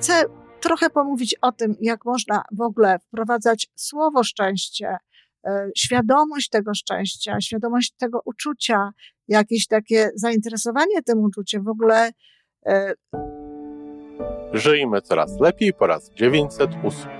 chcę trochę pomówić o tym, jak można w ogóle wprowadzać słowo szczęście, e, świadomość tego szczęścia, świadomość tego uczucia, jakieś takie zainteresowanie tym uczuciem, w ogóle. E, Żyjmy coraz lepiej po raz 908.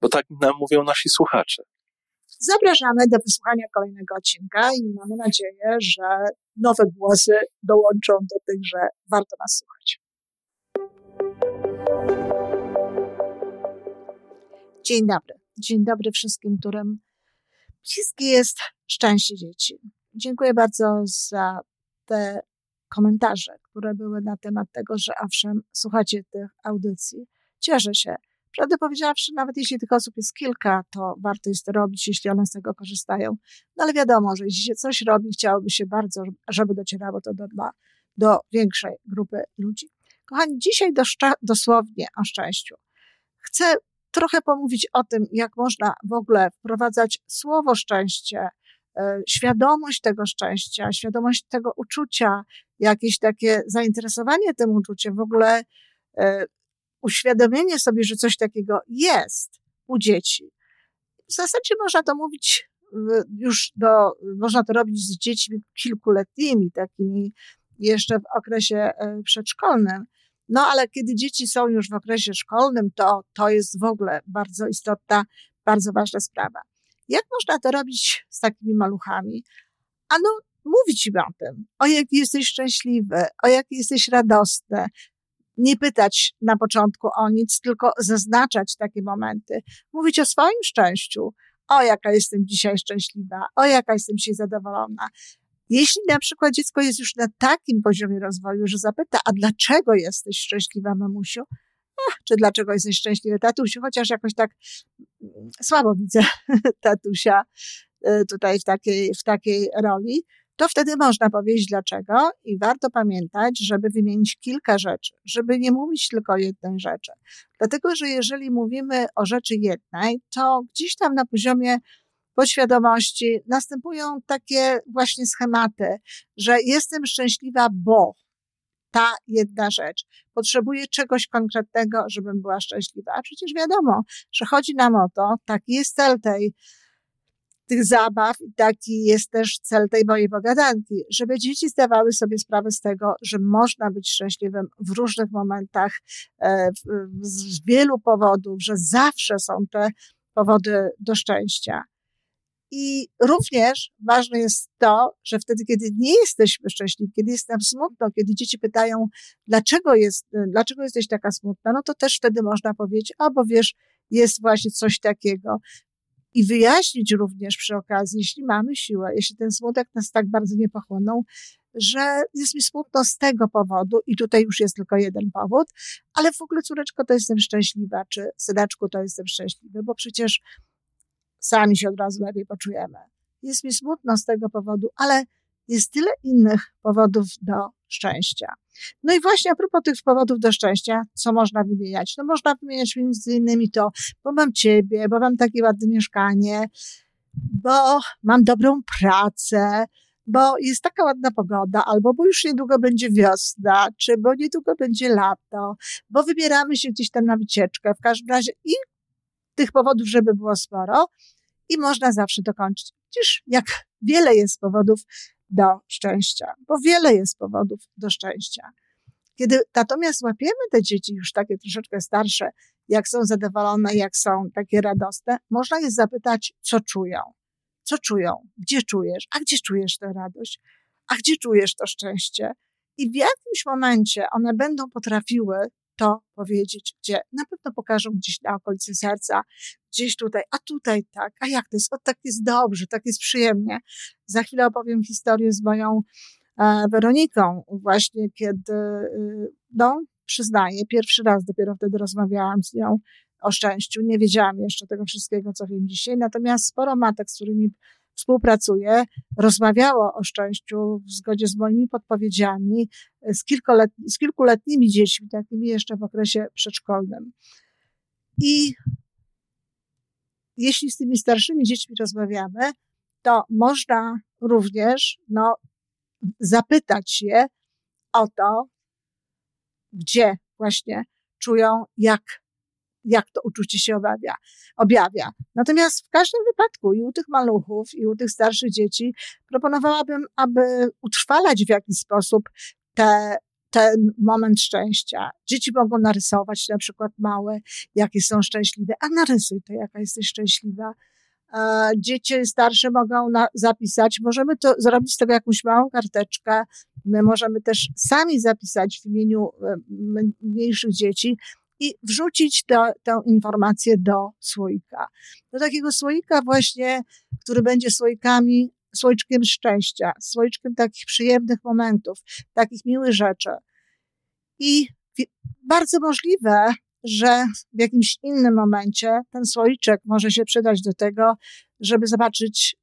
bo tak nam mówią nasi słuchacze. Zapraszamy do wysłuchania kolejnego odcinka i mamy nadzieję, że nowe głosy dołączą do tych, że warto nas słuchać. Dzień dobry. Dzień dobry wszystkim, którym bliskie jest szczęście dzieci. Dziękuję bardzo za te komentarze, które były na temat tego, że owszem, słuchacie tych audycji. Cieszę się. Prawdę powiedziawszy, nawet jeśli tych osób jest kilka, to warto jest to robić, jeśli one z tego korzystają. No ale wiadomo, że jeśli się coś robi, chciałoby się bardzo, żeby docierało to do, do większej grupy ludzi. Kochani, dzisiaj do, dosłownie o szczęściu. Chcę trochę pomówić o tym, jak można w ogóle wprowadzać słowo szczęście, e, świadomość tego szczęścia, świadomość tego uczucia, jakieś takie zainteresowanie tym uczuciem, w ogóle e, uświadomienie sobie, że coś takiego jest u dzieci. W zasadzie można to mówić już do, można to robić z dziećmi kilkuletnimi, takimi jeszcze w okresie e, przedszkolnym. No ale kiedy dzieci są już w okresie szkolnym, to to jest w ogóle bardzo istotna, bardzo ważna sprawa. Jak można to robić z takimi maluchami? Ano, mówić im o tym, o jak jesteś szczęśliwy, o jak jesteś radosny, nie pytać na początku o nic, tylko zaznaczać takie momenty, mówić o swoim szczęściu, o jaka jestem dzisiaj szczęśliwa, o jaka jestem dzisiaj zadowolona. Jeśli na przykład dziecko jest już na takim poziomie rozwoju, że zapyta, a dlaczego jesteś szczęśliwa, mamusiu? Ach, czy dlaczego jesteś szczęśliwy, tatusiu? Chociaż jakoś tak mm, słabo widzę tatusia y, tutaj w takiej, w takiej roli to wtedy można powiedzieć dlaczego i warto pamiętać, żeby wymienić kilka rzeczy, żeby nie mówić tylko jednej rzeczy. Dlatego, że jeżeli mówimy o rzeczy jednej, to gdzieś tam na poziomie podświadomości następują takie właśnie schematy, że jestem szczęśliwa, bo ta jedna rzecz. Potrzebuję czegoś konkretnego, żebym była szczęśliwa. A przecież wiadomo, że chodzi nam o to, taki jest cel tej tych zabaw i taki jest też cel tej mojej pogadanki, żeby dzieci zdawały sobie sprawę z tego, że można być szczęśliwym w różnych momentach, e, z wielu powodów, że zawsze są te powody do szczęścia. I również ważne jest to, że wtedy, kiedy nie jesteśmy szczęśliwi, kiedy jest nam smutno, kiedy dzieci pytają, dlaczego jest, dlaczego jesteś taka smutna, no to też wtedy można powiedzieć, albo wiesz, jest właśnie coś takiego i wyjaśnić również przy okazji, jeśli mamy siłę, jeśli ten smutek nas tak bardzo nie pochłonął, że jest mi smutno z tego powodu i tutaj już jest tylko jeden powód, ale w ogóle córeczko to jestem szczęśliwa, czy syneczku to jestem szczęśliwy, bo przecież sami się od razu lepiej poczujemy. Jest mi smutno z tego powodu, ale jest tyle innych powodów do szczęścia. No i właśnie a propos tych powodów do szczęścia, co można wymieniać? No można wymieniać między innymi to, bo mam ciebie, bo mam takie ładne mieszkanie, bo mam dobrą pracę, bo jest taka ładna pogoda, albo bo już niedługo będzie wiosna, czy bo niedługo będzie lato, bo wybieramy się gdzieś tam na wycieczkę. W każdym razie i tych powodów, żeby było sporo i można zawsze dokończyć. Widzisz, jak wiele jest powodów do szczęścia, bo wiele jest powodów do szczęścia. Kiedy natomiast łapiemy te dzieci już takie troszeczkę starsze, jak są zadowolone, jak są takie radosne, można je zapytać, co czują. Co czują? Gdzie czujesz? A gdzie czujesz tę radość? A gdzie czujesz to szczęście? I w jakimś momencie one będą potrafiły to powiedzieć, gdzie na pewno pokażą gdzieś na okolicy serca, gdzieś tutaj, a tutaj tak, a jak to jest, o tak jest dobrze, tak jest przyjemnie. Za chwilę opowiem historię z moją e, Weroniką, właśnie kiedy, y, no, przyznaję, pierwszy raz dopiero wtedy rozmawiałam z nią o szczęściu. Nie wiedziałam jeszcze tego wszystkiego, co wiem dzisiaj, natomiast sporo matek, z którymi współpracuję, rozmawiało o szczęściu w zgodzie z moimi podpowiedziami z, kilkuletni, z kilkuletnimi dziećmi, takimi jeszcze w okresie przedszkolnym. I jeśli z tymi starszymi dziećmi rozmawiamy, to można również no, zapytać je o to, gdzie właśnie czują, jak jak to uczucie się objawia. objawia. Natomiast w każdym wypadku i u tych maluchów, i u tych starszych dzieci proponowałabym, aby utrwalać w jakiś sposób te, ten moment szczęścia. Dzieci mogą narysować na przykład małe, jakie są szczęśliwe, a narysuj to, jaka jesteś szczęśliwa. Dzieci starsze mogą na, zapisać, możemy to zrobić z tego jakąś małą karteczkę. My możemy też sami zapisać w imieniu e, mniejszych dzieci, i wrzucić tę informację do słoika. Do takiego słoika właśnie, który będzie słoikami, słoiczkiem szczęścia, słoiczkiem takich przyjemnych momentów, takich miłych rzeczy. I bardzo możliwe, że w jakimś innym momencie ten słoiczek może się przydać do tego, żeby zobaczyć,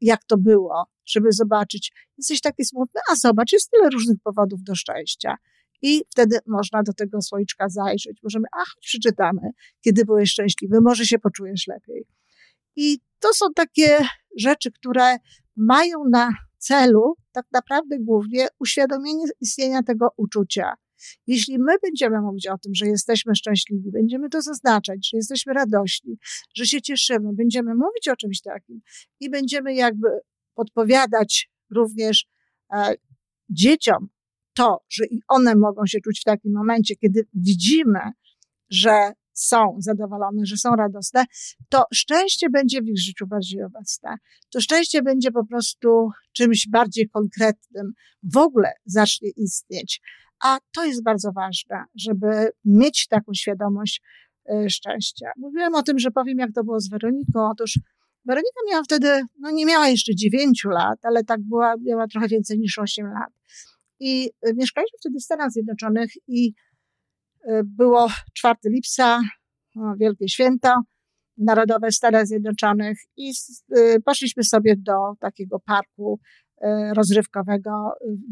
jak to było, żeby zobaczyć, jesteś taki smutny, a zobacz, jest tyle różnych powodów do szczęścia. I wtedy można do tego słoiczka zajrzeć. Możemy, a choć przeczytamy, kiedy byłeś szczęśliwy, może się poczujesz lepiej. I to są takie rzeczy, które mają na celu tak naprawdę głównie uświadomienie istnienia tego uczucia. Jeśli my będziemy mówić o tym, że jesteśmy szczęśliwi, będziemy to zaznaczać, że jesteśmy radośni, że się cieszymy, będziemy mówić o czymś takim i będziemy jakby podpowiadać również e, dzieciom, to, że i one mogą się czuć w takim momencie, kiedy widzimy, że są zadowolone, że są radosne, to szczęście będzie w ich życiu bardziej obecne. To szczęście będzie po prostu czymś bardziej konkretnym, w ogóle zacznie istnieć. A to jest bardzo ważne, żeby mieć taką świadomość y, szczęścia. Mówiłem o tym, że powiem, jak to było z Weroniką. Otóż Weronika miała wtedy, no nie miała jeszcze dziewięciu lat, ale tak była, miała trochę więcej niż osiem lat. I y, mieszkaliśmy wtedy w Stanach Zjednoczonych i y, było 4 lipca, wielkie święto narodowe w Stanach Zjednoczonych i y, poszliśmy sobie do takiego parku rozrywkowego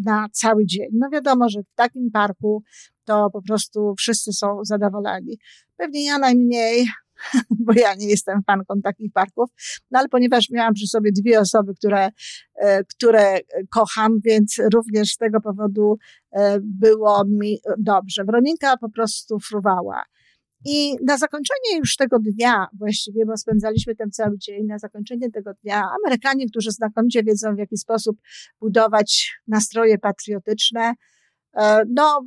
na cały dzień. No wiadomo, że w takim parku to po prostu wszyscy są zadowoleni. Pewnie ja najmniej, bo ja nie jestem fanką takich parków, no ale ponieważ miałam przy sobie dwie osoby, które, e, które kocham, więc również z tego powodu e, było mi dobrze. Weronika po prostu fruwała. I na zakończenie już tego dnia, właściwie, bo spędzaliśmy ten cały dzień, na zakończenie tego dnia, Amerykanie, którzy znakomicie wiedzą, w jaki sposób budować nastroje patriotyczne, e, no,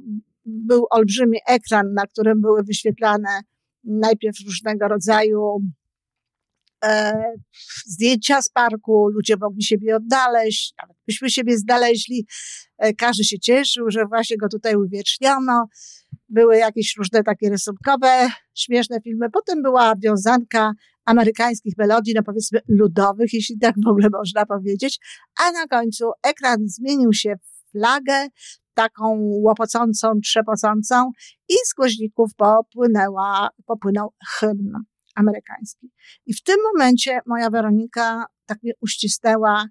był olbrzymi ekran, na którym były wyświetlane najpierw różnego rodzaju e, zdjęcia z parku, ludzie mogli siebie odnaleźć, nawet byśmy siebie znaleźli. E, każdy się cieszył, że właśnie go tutaj uwieczniono. Były jakieś różne takie rysunkowe, śmieszne filmy. Potem była wiązanka amerykańskich melodii, no powiedzmy ludowych, jeśli tak w ogóle można powiedzieć. A na końcu ekran zmienił się w flagę, taką łopocącą, trzepocącą i z głośników popłynęła, popłynął hymn amerykański. I w tym momencie moja Weronika tak mnie uścisnęła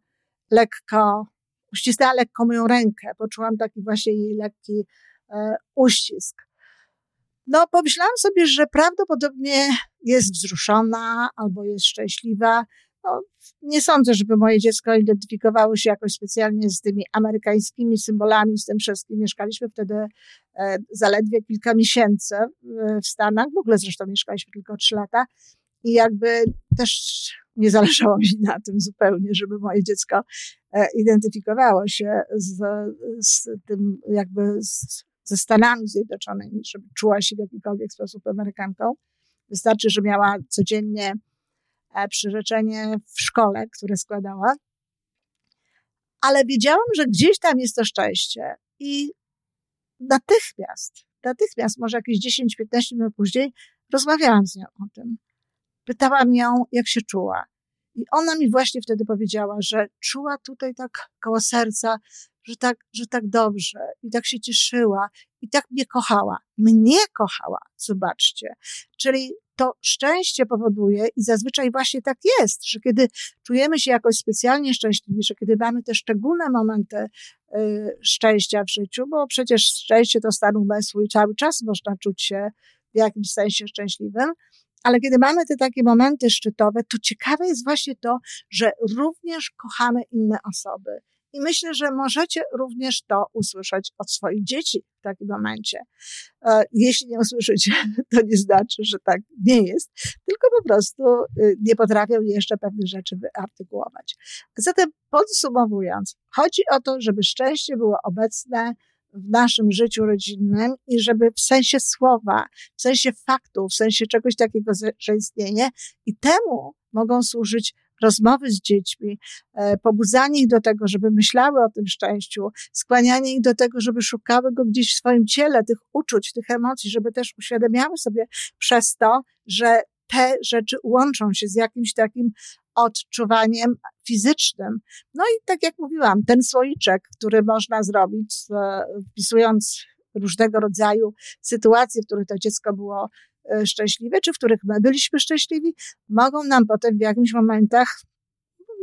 lekko, uścisnęła lekko moją rękę. Poczułam taki właśnie jej lekki e, uścisk. No, pomyślałam sobie, że prawdopodobnie jest wzruszona albo jest szczęśliwa, no, nie sądzę, żeby moje dziecko identyfikowało się jakoś specjalnie z tymi amerykańskimi symbolami, z tym wszystkim. Mieszkaliśmy wtedy e, zaledwie kilka miesięcy w Stanach, w ogóle zresztą mieszkaliśmy tylko trzy lata i jakby też nie zależało mi na tym zupełnie, żeby moje dziecko e, identyfikowało się z, z tym jakby z, ze Stanami Zjednoczonymi, żeby czuła się w jakikolwiek sposób Amerykanką. Wystarczy, że miała codziennie E, przyrzeczenie w szkole, które składała. Ale wiedziałam, że gdzieś tam jest to szczęście i natychmiast natychmiast, może jakieś 10-15 minut później, rozmawiałam z nią o tym. Pytałam ją, jak się czuła. I ona mi właśnie wtedy powiedziała, że czuła tutaj tak koło serca, że tak, że tak dobrze i tak się cieszyła i tak mnie kochała. Mnie kochała, zobaczcie. Czyli to szczęście powoduje i zazwyczaj właśnie tak jest, że kiedy czujemy się jakoś specjalnie szczęśliwi, że kiedy mamy te szczególne momenty y, szczęścia w życiu, bo przecież szczęście to stan umysłu i cały czas można czuć się w jakimś sensie szczęśliwym, ale kiedy mamy te takie momenty szczytowe, to ciekawe jest właśnie to, że również kochamy inne osoby. I myślę, że możecie również to usłyszeć od swoich dzieci w takim momencie. E, jeśli nie usłyszycie, to nie znaczy, że tak nie jest, tylko po prostu y, nie potrafią jeszcze pewnych rzeczy wyartykułować. Zatem podsumowując, chodzi o to, żeby szczęście było obecne w naszym życiu rodzinnym i żeby w sensie słowa, w sensie faktów, w sensie czegoś takiego, że istnieje i temu mogą służyć rozmowy z dziećmi, e, pobudzanie ich do tego, żeby myślały o tym szczęściu, skłanianie ich do tego, żeby szukały go gdzieś w swoim ciele, tych uczuć, tych emocji, żeby też uświadamiały sobie przez to, że te rzeczy łączą się z jakimś takim odczuwaniem fizycznym. No i tak jak mówiłam, ten słoiczek, który można zrobić, wpisując różnego rodzaju sytuacje, w których to dziecko było e, szczęśliwe, czy w których my byliśmy szczęśliwi, mogą nam potem w jakimś momentach,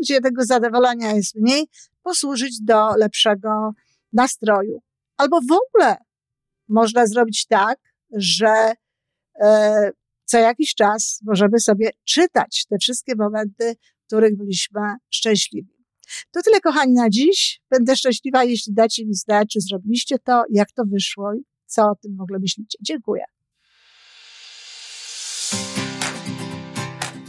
gdzie tego zadowolenia jest mniej, posłużyć do lepszego nastroju. Albo w ogóle można zrobić tak, że e, co jakiś czas możemy sobie czytać te wszystkie momenty, w których byliśmy szczęśliwi. To tyle, kochani, na dziś. Będę szczęśliwa, jeśli dacie mi znać, czy zrobiliście to, jak to wyszło i co o tym w ogóle myślicie. Dziękuję.